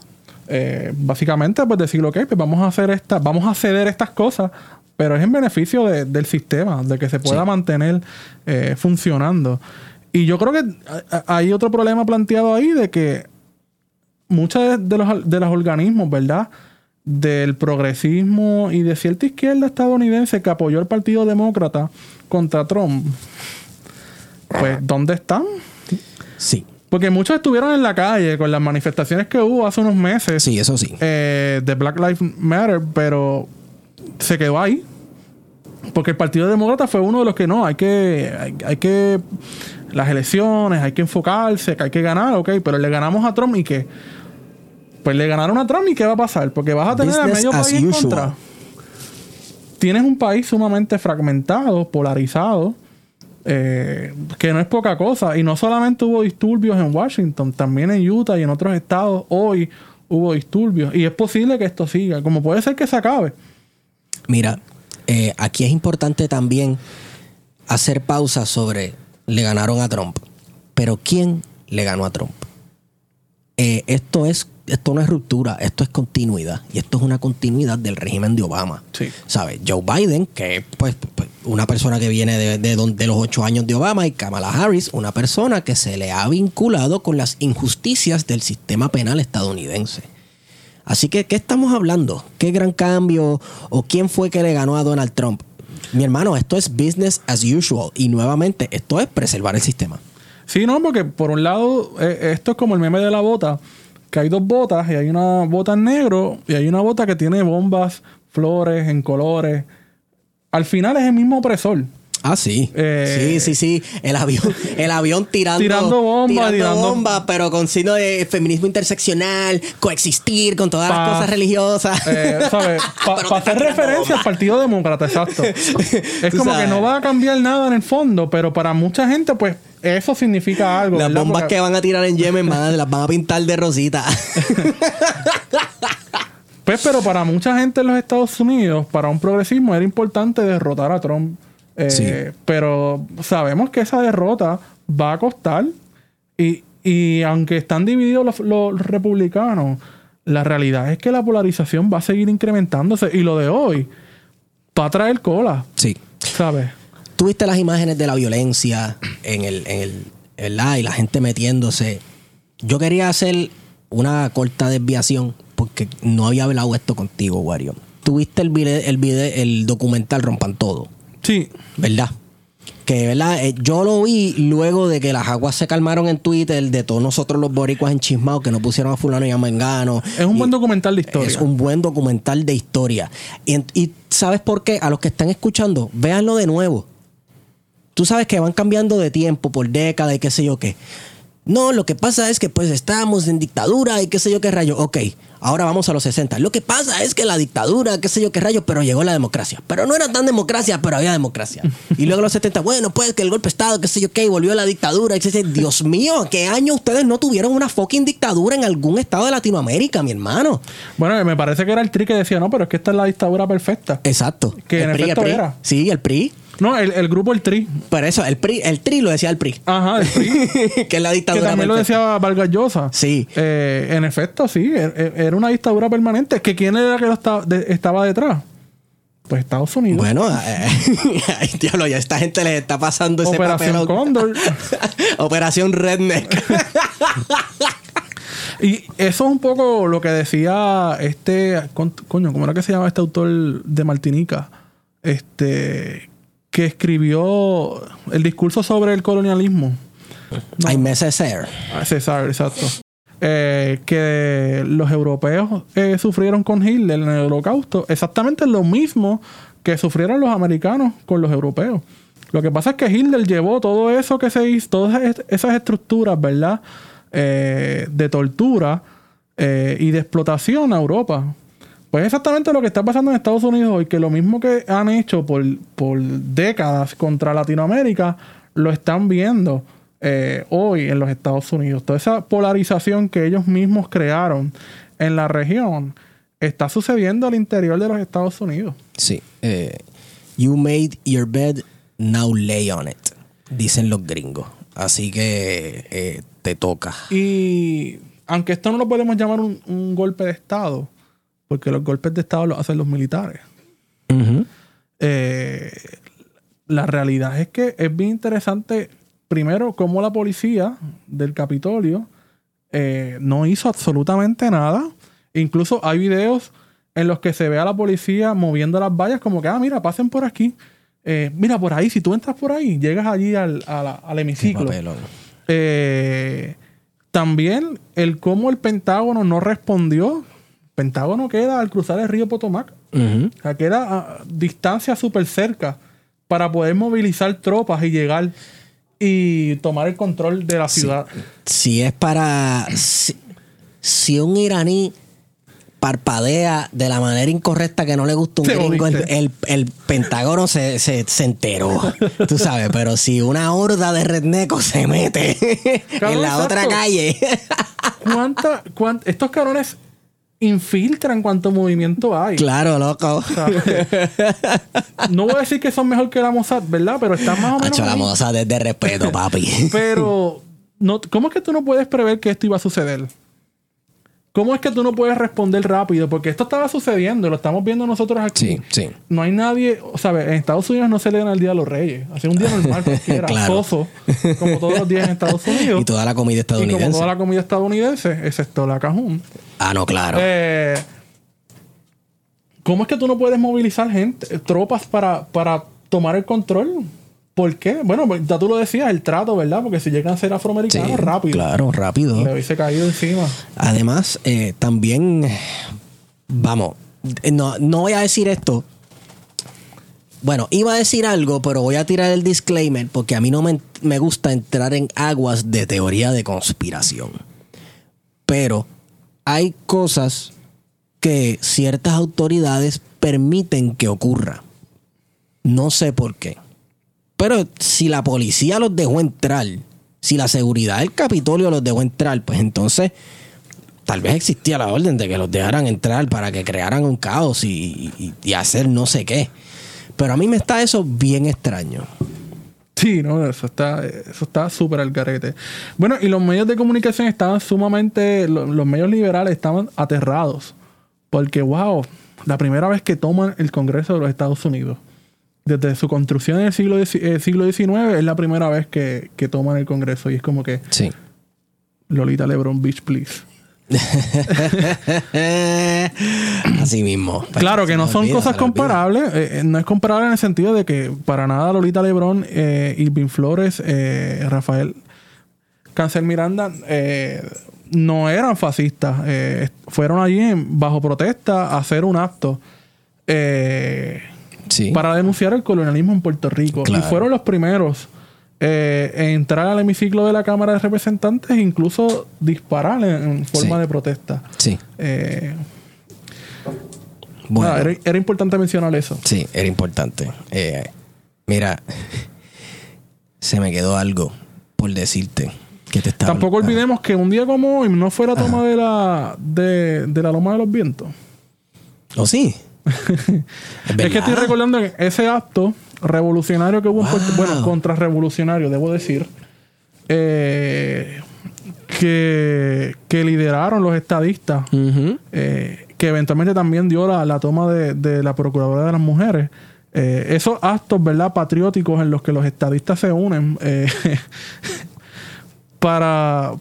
[SPEAKER 2] Eh, básicamente, pues decir, ok, pues vamos a hacer esta, vamos a ceder estas cosas, pero es en beneficio de- del sistema, de que se pueda
[SPEAKER 1] Sí.
[SPEAKER 2] mantener eh, funcionando. Y yo creo que hay otro problema planteado ahí de que muchos de, de los, de los organismos, ¿verdad? Del progresismo y de cierta izquierda estadounidense que apoyó el Partido Demócrata contra Trump, pues, ¿dónde están?
[SPEAKER 1] Sí.
[SPEAKER 2] Porque muchos estuvieron en la calle con las manifestaciones que hubo hace unos meses
[SPEAKER 1] Sí, eso sí.
[SPEAKER 2] eh, de Black Lives Matter, pero se quedó ahí. Porque el Partido Demócrata fue uno de los que no, hay que, hay, hay que, las elecciones, hay que enfocarse, que hay que ganar, ok, pero le ganamos a Trump y qué. Pues le ganaron a Trump y qué va a pasar, porque vas a tener a
[SPEAKER 1] Business
[SPEAKER 2] medio
[SPEAKER 1] as
[SPEAKER 2] país en contra. Tienes un país sumamente fragmentado, polarizado, eh, que no es poca cosa. Y no solamente hubo disturbios en Washington, también en Utah y en otros estados hoy hubo disturbios. Y es posible que esto siga, como puede ser que se acabe.
[SPEAKER 1] Mira, eh, aquí es importante también hacer pausa sobre le ganaron a Trump. Pero ¿quién le ganó a Trump? Eh, esto es esto no es ruptura, esto es continuidad. Y esto es una continuidad del régimen de Obama.
[SPEAKER 2] Sí.
[SPEAKER 1] ¿Sabes? Joe Biden, que es pues, pues, una persona que viene de, de los ocho años de Obama, y Kamala Harris, una persona que se le ha vinculado con las injusticias del sistema penal estadounidense. Así que, ¿qué estamos hablando? ¿Qué gran cambio? ¿O quién fue que le ganó a Donald Trump? Mi hermano, esto es business as usual. Y nuevamente, esto es preservar el sistema.
[SPEAKER 2] Sí, no, porque por un lado, eh, esto es como el meme de la bota, que hay dos botas y hay una bota en negro y hay una bota que tiene bombas, flores, en colores. Al final es el mismo opresor.
[SPEAKER 1] Ah, sí.
[SPEAKER 2] Eh,
[SPEAKER 1] sí, sí, sí. El avión, [LAUGHS] el avión tirando,
[SPEAKER 2] Tirando bombas,
[SPEAKER 1] tirando
[SPEAKER 2] tirando-
[SPEAKER 1] bombas, pero con signo de feminismo interseccional, coexistir con todas
[SPEAKER 2] Pa-
[SPEAKER 1] las cosas religiosas.
[SPEAKER 2] Eh, ¿sabes? [LAUGHS] Para
[SPEAKER 1] te
[SPEAKER 2] hacer referencia al. Partido Demócrata, exacto. [LAUGHS] es como
[SPEAKER 1] sabes.
[SPEAKER 2] que no va a cambiar nada en el fondo, pero para mucha gente, pues, eso significa algo.
[SPEAKER 1] Las
[SPEAKER 2] ¿verdad?
[SPEAKER 1] bombas
[SPEAKER 2] Porque-
[SPEAKER 1] que van a tirar en Yemen van a- las van a pintar de rosita.
[SPEAKER 2] Pues, pero para mucha gente en los Estados Unidos, para un progresismo, era importante derrotar a Trump. Eh,
[SPEAKER 1] Sí.
[SPEAKER 2] Pero sabemos que esa derrota va a costar. Y, y aunque están divididos los, los republicanos, la realidad es que la polarización va a seguir incrementándose. Y lo de hoy va a traer cola,
[SPEAKER 1] sí.
[SPEAKER 2] ¿sabes?
[SPEAKER 1] Tuviste las imágenes de la violencia en el, en el, ¿verdad? Y la gente metiéndose. Yo quería hacer una corta desviación porque no había hablado esto contigo, Wario. Tuviste el video, el video, el documental Rompan Todo,
[SPEAKER 2] Sí,
[SPEAKER 1] ¿verdad? Que, ¿verdad? Eh, yo lo vi luego de que las aguas se calmaron en Twitter de todos nosotros los boricuas enchismados que no pusieron a fulano y a mengano.
[SPEAKER 2] es un
[SPEAKER 1] Y-
[SPEAKER 2] buen documental de historia.
[SPEAKER 1] es un buen documental de historia. Y, ¿sabes por qué? A los que están escuchando, véanlo de nuevo. Tú sabes que van cambiando de tiempo por décadas y qué sé yo qué. No, lo que pasa es que pues estábamos en dictadura y qué sé yo qué rayo. Ok, ahora vamos a los 60. Lo que pasa es que la dictadura, qué sé yo qué rayo, pero llegó la democracia. Pero no era tan democracia, pero había democracia. Y luego los 70, bueno, pues que el golpe de Estado, qué sé yo qué, y volvió la dictadura. Y dice, Dios mío, ¿qué año ustedes no tuvieron una fucking dictadura en algún estado de Latinoamérica, mi hermano?
[SPEAKER 2] Bueno, me parece que era el tri que decía, no, pero es que esta es la dictadura perfecta.
[SPEAKER 1] Exacto.
[SPEAKER 2] Que en efecto
[SPEAKER 1] el PRI.
[SPEAKER 2] era.
[SPEAKER 1] Sí, el PRI.
[SPEAKER 2] No, el, el grupo El Tri.
[SPEAKER 1] Por eso, el PRI, el TRI lo decía el PRI.
[SPEAKER 2] Ajá, el Tri. [LAUGHS]
[SPEAKER 1] que es la
[SPEAKER 2] que
[SPEAKER 1] dictadura.
[SPEAKER 2] también lo decía Vargas Llosa.
[SPEAKER 1] Sí.
[SPEAKER 2] Eh, en efecto, sí. e- e- Era una dictadura permanente. ¿Que ¿Quién era que lo esta- de- estaba detrás? Pues Estados Unidos.
[SPEAKER 1] Bueno, eh, [LAUGHS] ay, diablo, ya a esta gente le está pasando ese
[SPEAKER 2] Operación
[SPEAKER 1] papelón.
[SPEAKER 2] Cóndor. [LAUGHS]
[SPEAKER 1] Operación Redneck.
[SPEAKER 2] Y eso es un poco lo que decía este. Coño, ¿cómo era que se llama este autor de Martinica? Este. Que escribió el discurso sobre el colonialismo.
[SPEAKER 1] Hay meses ser.
[SPEAKER 2] Ah, César, exacto. Eh, que los europeos eh, sufrieron con Hitler en el holocausto exactamente lo mismo que sufrieron los americanos con los europeos. Lo que pasa es que Hitler llevó todo eso que se hizo, todas es- esas estructuras, ¿verdad? Eh, de tortura eh, y de explotación a Europa. Pues exactamente lo que está pasando en Estados Unidos hoy, que lo mismo que han hecho por, por décadas contra Latinoamérica, lo están viendo eh, hoy en los Estados Unidos. Toda esa polarización que ellos mismos crearon en la región está sucediendo al interior de los Estados Unidos.
[SPEAKER 1] Sí. eh, you made your bed, now lay on it. Dicen los gringos. Así que eh, te toca.
[SPEAKER 2] Y aunque esto no lo podemos llamar un, un golpe de Estado, porque los golpes de Estado los hacen los militares. Eh, la realidad es que es bien interesante, primero, cómo la policía del Capitolio eh, no hizo absolutamente nada. Incluso hay videos en los que se ve a la policía moviendo las vallas como que, ah, mira, pasen por aquí. Eh, mira, por ahí, si tú entras por ahí, llegas allí al, la- al hemiciclo. Eh, También el cómo el Pentágono no respondió. Pentágono queda al cruzar el río Potomac. O sea, queda a distancia súper cerca para poder movilizar tropas y llegar y tomar el control de la ciudad.
[SPEAKER 1] Si es para. Si, si un iraní parpadea de la manera incorrecta que no le gusta un
[SPEAKER 2] Te
[SPEAKER 1] gringo, el,
[SPEAKER 2] jodiste.
[SPEAKER 1] el- el Pentágono se, se- se enteró. [LAUGHS] Tú sabes, pero si una horda de rednecos se mete [LAUGHS] en la otra calle. [LAUGHS]
[SPEAKER 2] ¿Cuánta, cuán- estos cabrones infiltran cuánto movimiento hay.
[SPEAKER 1] claro, loco.
[SPEAKER 2] O sea, [LAUGHS] no voy a decir que son mejor que la Mossad, ¿verdad? Pero están más o menos.
[SPEAKER 1] Hacho, la
[SPEAKER 2] ahí.
[SPEAKER 1] moza desde respeto, papi.
[SPEAKER 2] Pero, no, ¿cómo es que tú no puedes prever que esto iba a suceder? ¿Cómo es que tú no puedes responder rápido? Porque esto estaba sucediendo, lo estamos viendo nosotros aquí.
[SPEAKER 1] Sí, sí.
[SPEAKER 2] No hay nadie, o sea, en Estados Unidos no celebran el Día de los Reyes. Hace un día normal [LAUGHS] cualquiera,
[SPEAKER 1] Claro.
[SPEAKER 2] soso, como todos los días en Estados Unidos.
[SPEAKER 1] Y toda la comida
[SPEAKER 2] Y como
[SPEAKER 1] estadounidense.
[SPEAKER 2] toda la comida estadounidense, excepto la cajún.
[SPEAKER 1] Ah, no, claro.
[SPEAKER 2] Eh, ¿Cómo es que tú no puedes movilizar gente, tropas para, para tomar el control? ¿Por qué? Bueno, pues ya tú lo decías, el trato, ¿verdad? Porque si llegan a ser
[SPEAKER 1] Sí,
[SPEAKER 2] afroamericanos, rápido.
[SPEAKER 1] Claro, rápido.
[SPEAKER 2] Le hubiese caído encima.
[SPEAKER 1] Además, eh, también, vamos, eh, no, no voy a decir esto. Bueno, iba a decir algo, pero voy a tirar el disclaimer porque a mí no me, me gusta entrar en aguas de teoría de conspiración. Pero hay cosas que ciertas autoridades permiten que ocurra. No sé por qué. Pero si la policía los dejó entrar, si la seguridad del Capitolio los dejó entrar, pues entonces tal vez existía la orden de que los dejaran entrar para que crearan un caos y, hacer no sé qué. Pero a mí me está eso bien extraño.
[SPEAKER 2] Sí, no, eso está eso está súper al garete. Bueno, y los medios de comunicación estaban sumamente, lo- los, medios liberales estaban aterrados. Porque, wow, la primera vez que toman el Congreso de los Estados Unidos. Desde su construcción en el siglo, dieci- eh, siglo XIX es la primera vez que, que toman el Congreso. Y es como que,
[SPEAKER 1] Sí.
[SPEAKER 2] Lolita Lebron Beach, please. [LAUGHS]
[SPEAKER 1] Así mismo.
[SPEAKER 2] Claro que no son
[SPEAKER 1] olvida,
[SPEAKER 2] cosas comparables. eh, eh, no es comparable en el sentido de que para nada Lolita Lebrón, eh, Irving Flores, eh, Rafael Cancel Miranda no eran fascistas. fueron allí en- bajo protesta a hacer un acto eh,
[SPEAKER 1] Sí.
[SPEAKER 2] para denunciar el colonialismo en Puerto Rico.
[SPEAKER 1] Claro.
[SPEAKER 2] Y fueron los primeros eh, en entrar al hemiciclo de la Cámara de Representantes e incluso disparar en, en forma
[SPEAKER 1] Sí.
[SPEAKER 2] de protesta.
[SPEAKER 1] Sí.
[SPEAKER 2] Eh,
[SPEAKER 1] Bueno.
[SPEAKER 2] nada, era, era importante mencionar eso.
[SPEAKER 1] Sí, era importante. Eh, mira, se me quedó algo por decirte que te estaba.
[SPEAKER 2] Tampoco olvidemos que un día como hoy no fue la toma de la, de, de la Loma de los Vientos.
[SPEAKER 1] ¿O sí? [LAUGHS]
[SPEAKER 2] Es que estoy recordando que ese acto revolucionario que hubo en Puerto
[SPEAKER 1] Wow.
[SPEAKER 2] bueno, contrarrevolucionario, debo decir, eh, que, que lideraron los estadistas, eh, que eventualmente también dio la, la toma de, de la Procuradora de las Mujeres. Eh, esos actos, ¿verdad?, patrióticos en los que los estadistas se unen [LAUGHS] para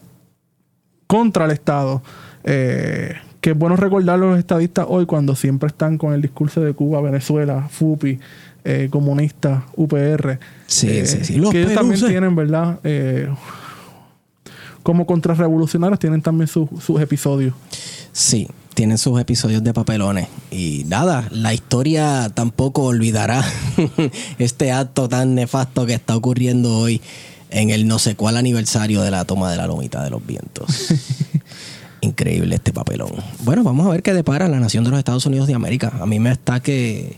[SPEAKER 2] contra el Estado. Eh, que es bueno recordar los estadistas hoy cuando siempre están con el discurso de Cuba, Venezuela, FUPI, eh, comunistas, UPR.
[SPEAKER 1] Sí,
[SPEAKER 2] eh,
[SPEAKER 1] sí, sí. Los
[SPEAKER 2] que ellos también tienen, ¿verdad? Eh, como contrarrevolucionarios tienen también sus- sus episodios.
[SPEAKER 1] Sí, tienen sus episodios de papelones. Y nada, la historia tampoco olvidará [LAUGHS] este acto tan nefasto que está ocurriendo hoy en el no sé cuál aniversario de la toma de la lomita de los vientos. [LAUGHS] Increíble este papelón. Bueno, vamos a ver qué depara la nación de los Estados Unidos de América. A mí me está que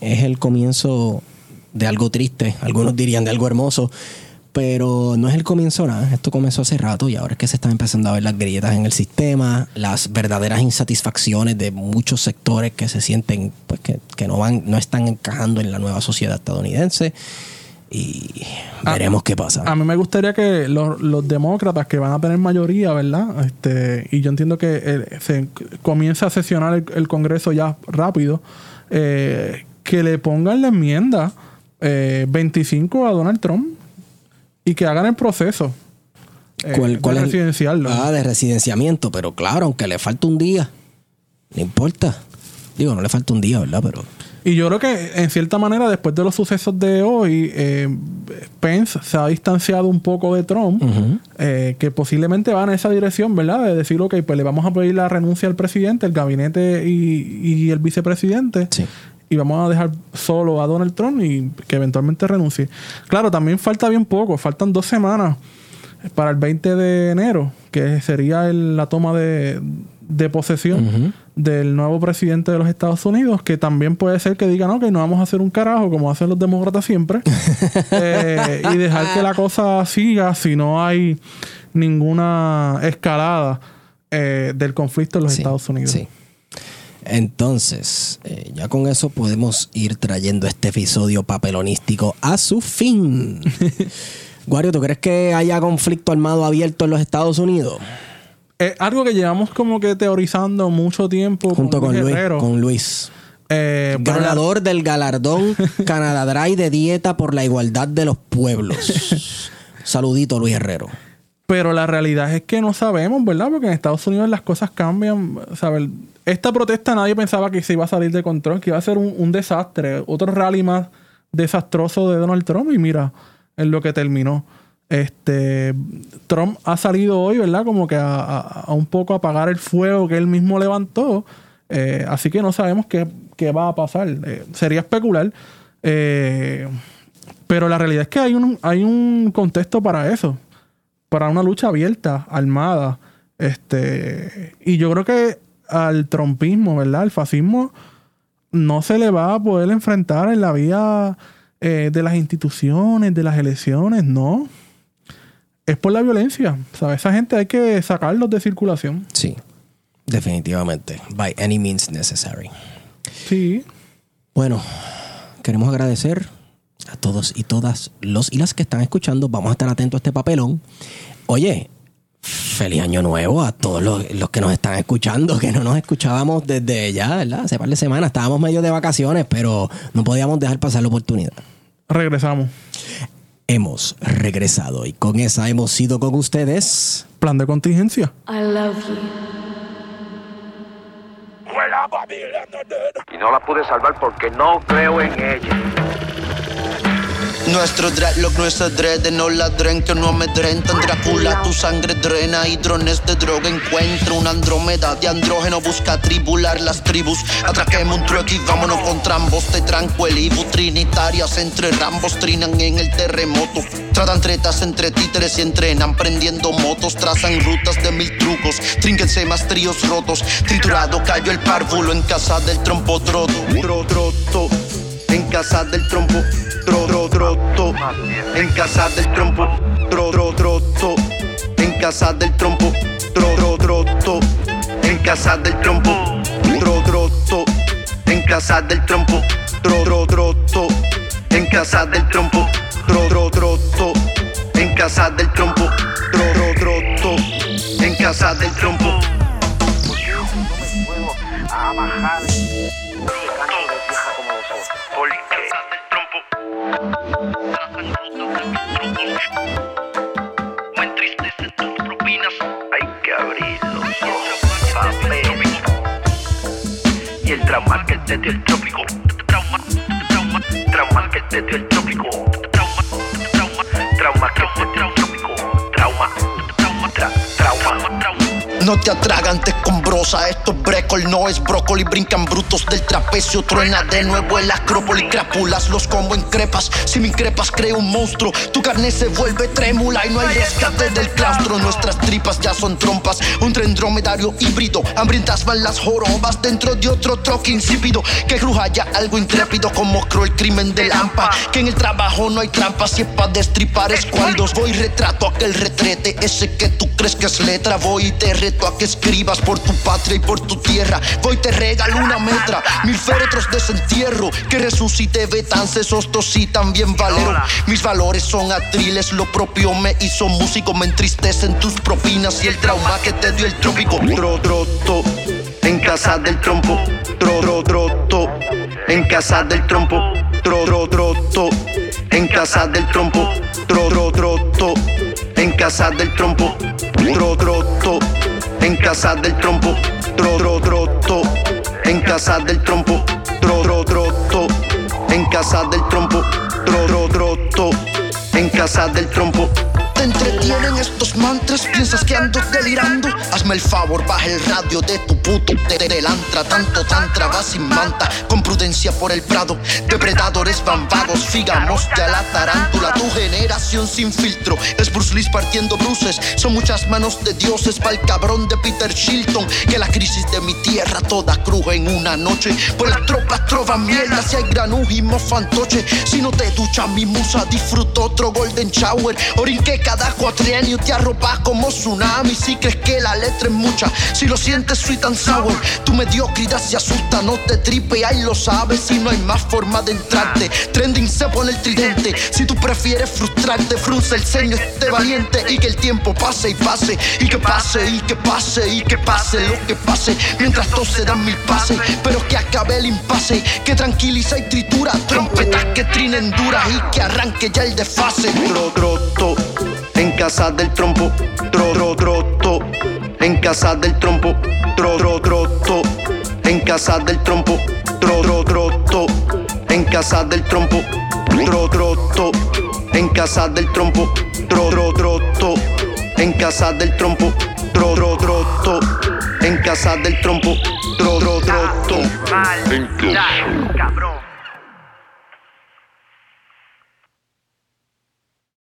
[SPEAKER 1] es el comienzo de algo triste. Algunos dirían de algo hermoso. Pero no es el comienzo nada. Esto comenzó hace rato y ahora es que se están empezando a ver las grietas en el sistema, las verdaderas insatisfacciones de muchos sectores que se sienten pues que, que no van, no están encajando en la nueva sociedad estadounidense. Y
[SPEAKER 2] Ah,
[SPEAKER 1] veremos qué pasa.
[SPEAKER 2] A mí me gustaría que los, los demócratas que van a tener mayoría, ¿verdad? Este, y yo entiendo que eh, se comienza a sesionar el, el Congreso ya rápido, eh, que le pongan la enmienda eh, 25 a Donald Trump y que hagan el proceso eh,
[SPEAKER 1] ¿Cuál, cuál
[SPEAKER 2] de
[SPEAKER 1] es
[SPEAKER 2] residenciarlo.
[SPEAKER 1] Ah, de residenciamiento, pero claro, aunque le falta un día, no importa. Digo, no le falta un día, ¿verdad? Pero
[SPEAKER 2] Y yo creo que en cierta manera, después de los sucesos de hoy, eh, Pence se ha distanciado un poco de Trump, eh, que posiblemente va en esa dirección, ¿verdad? De decir, ok, pues le vamos a pedir la renuncia al presidente, el gabinete y, el vicepresidente. Y vamos a dejar solo a Donald Trump y que eventualmente renuncie. Claro, también falta bien poco, faltan dos semanas para el 20 de enero, que sería la toma de, posesión del nuevo presidente de los Estados Unidos, que también puede ser que digan, que no vamos a hacer un carajo como hacen los demócratas siempre, [LAUGHS] eh, y dejar que la cosa siga si no hay ninguna escalada eh, del conflicto en los Estados Unidos. Sí.
[SPEAKER 1] Entonces, eh, ya con eso podemos ir trayendo este episodio papelonístico a su fin. [LAUGHS] Guario, ¿tú crees que haya conflicto armado abierto en los Estados Unidos?
[SPEAKER 2] Es algo que llevamos como que teorizando mucho tiempo.
[SPEAKER 1] Junto con, Luis. Con Luis. Eh, Ganador del galardón [LAUGHS] Canadá Dry de dieta por la igualdad de los pueblos. Saludito, Luis Herrero.
[SPEAKER 2] Pero la realidad es que no sabemos, ¿verdad? Porque en Estados Unidos las cosas cambian. ¿sabes? Esta protesta nadie pensaba que se iba a salir de control, que iba a ser un, un desastre. Otro rally más desastroso de Donald Trump. Y mira, en lo que terminó. Este, Trump ha salido hoy, ¿verdad? Como que a, un poco apagar el fuego que él mismo levantó. Eh, así que no sabemos qué, va a pasar. Eh, sería especular. Eh, pero la realidad es que hay un, hay un contexto para eso. Para una lucha abierta, armada. Este, y yo creo que al trompismo, ¿verdad? Al fascismo no se le va a poder enfrentar en la vía de las instituciones, de las elecciones, no. Es por la violencia. ¿sabes? Esa gente hay que sacarlos de circulación.
[SPEAKER 1] Sí, definitivamente. By any means necessary.
[SPEAKER 2] Sí.
[SPEAKER 1] Bueno, queremos agradecer a todos y todas los y las que están escuchando. Vamos a estar atentos a este papelón. Oye, feliz año nuevo a todos los, los, que nos están escuchando, que no nos escuchábamos desde ya, ¿verdad? Hace par de semanas. Estábamos medio de vacaciones, pero no podíamos dejar pasar la oportunidad.
[SPEAKER 2] Regresamos.
[SPEAKER 1] Hemos regresado y con esa hemos sido con ustedes.
[SPEAKER 2] Plan de contingencia.
[SPEAKER 3] I love you.
[SPEAKER 4] Y no la pude salvar porque no creo en ella.
[SPEAKER 5] Nuestro dreadlock, nuestro dread, no ladren que no amedrentan. Drácula, tu sangre drena y drones de droga encuentra. Una andrómeda de andrógeno busca tribular las tribus. Atraquemos un truck y vámonos con trambos de tranquilibu. Trinitarias entre rambos trinan en el terremoto. Tratan tretas entre títeres y entrenan prendiendo motos. Trazan rutas de mil trucos. Trínquense más tríos rotos. Triturado cayó el párvulo en casa del trompo troto. Tro, En casa del trompo tro, tro, troto. En casa del trompo, tro, tro, troto. En casa del trompo, tro, tro, troto. En casa del trompo, tro, troto. En casa del trompo, tro, tro, troto. En casa del trompo, tro, tro, troto. En casa del trompo, tro, tro, troto. En casa del trompo. a bajar. Trauma que te dio el trópico. Trauma, trauma, trauma que te dio el trópico. Trauma, trauma, trauma que te dio el trópico. No te atragantes con brosa, esto es brécol, no es brócoli. Brincan brutos del trapecio, truena de nuevo el acrópoli. Crápulas, los combo en crepas. Si me increpas, creo un monstruo. Tu carne se vuelve trémula y no hay rescate del claustro. Nuestras tripas ya son trompas. Un tren dromedario híbrido. Hambrientas van las jorobas dentro de otro troque insípido. Que cruja ya algo intrépido como creo el crimen de Lampa. Que en el trabajo no hay trampas y es pa' destripar escualdos. Voy retrato aquel retrete, ese que tú crees que es letra. Voy y te a que escribas por tu patria y por tu tierra. Voy te regalo una metra, mil féretros de desentierro. Que resucite betances, hostos y también valero. Mis valores son atriles, lo propio me hizo músico. Me entristecen tus propinas y el trauma que te dio el trópico. Tro, troto, en casa del trompo. Tro, tro, troto, en casa del trompo. Tro, tro, troto, en casa del trompo. Tro, tro, troto, en casa del trompo. Tro, troto en casa del trompo, tro, tro, troto, en casa del trompo, tro, tro, troto en casa del trompo, tro, tro, troto, en casa del trompo. Te entretienen estos mantras, piensas que ando delirando. Hazme el favor, baja el radio de tu puto telantra. Tanto tantra va sin manta, con prudencia por el prado. Depredadores bambados, figamos ya la tarántula. Tu generación sin filtro es Bruce Lee partiendo bruces. Son muchas manos de dioses para el cabrón de Peter Shilton. Que la crisis de mi tierra toda cruje en una noche. Pues las tropas trovan mierda si hay granujimo fantoche. Si no te ducha mi musa, disfruto otro golden shower. Orinque cada cuatrienio te arropas como tsunami. Si crees que la letra es mucha, si lo sientes sweet and sour, tu mediocridad se asusta, no te tripe, ahí lo sabes. Si no hay más forma de entrarte, trending se pone el tridente. Si tú prefieres frustrarte, frunce el ceño, esté valiente y que el tiempo pase y pase, y que pase, y que pase, y que pase lo que pase. Mientras todos se dan mil pases, pero que acabe el impasse, que tranquiliza y tritura, trompetas que trinen duras y que arranque ya el desfase. Tro, troto, en casa del trompo, tro, tro, troto. En casa del trompo, tro, tro. En casa del trompo, tro, tro, troto. En casa del trompo, tro, troto. En casa del trompo, tro, tro, troto. En casa del trompo, tro, tro. En casa del trompo, tro, tro, troto. Cabrón.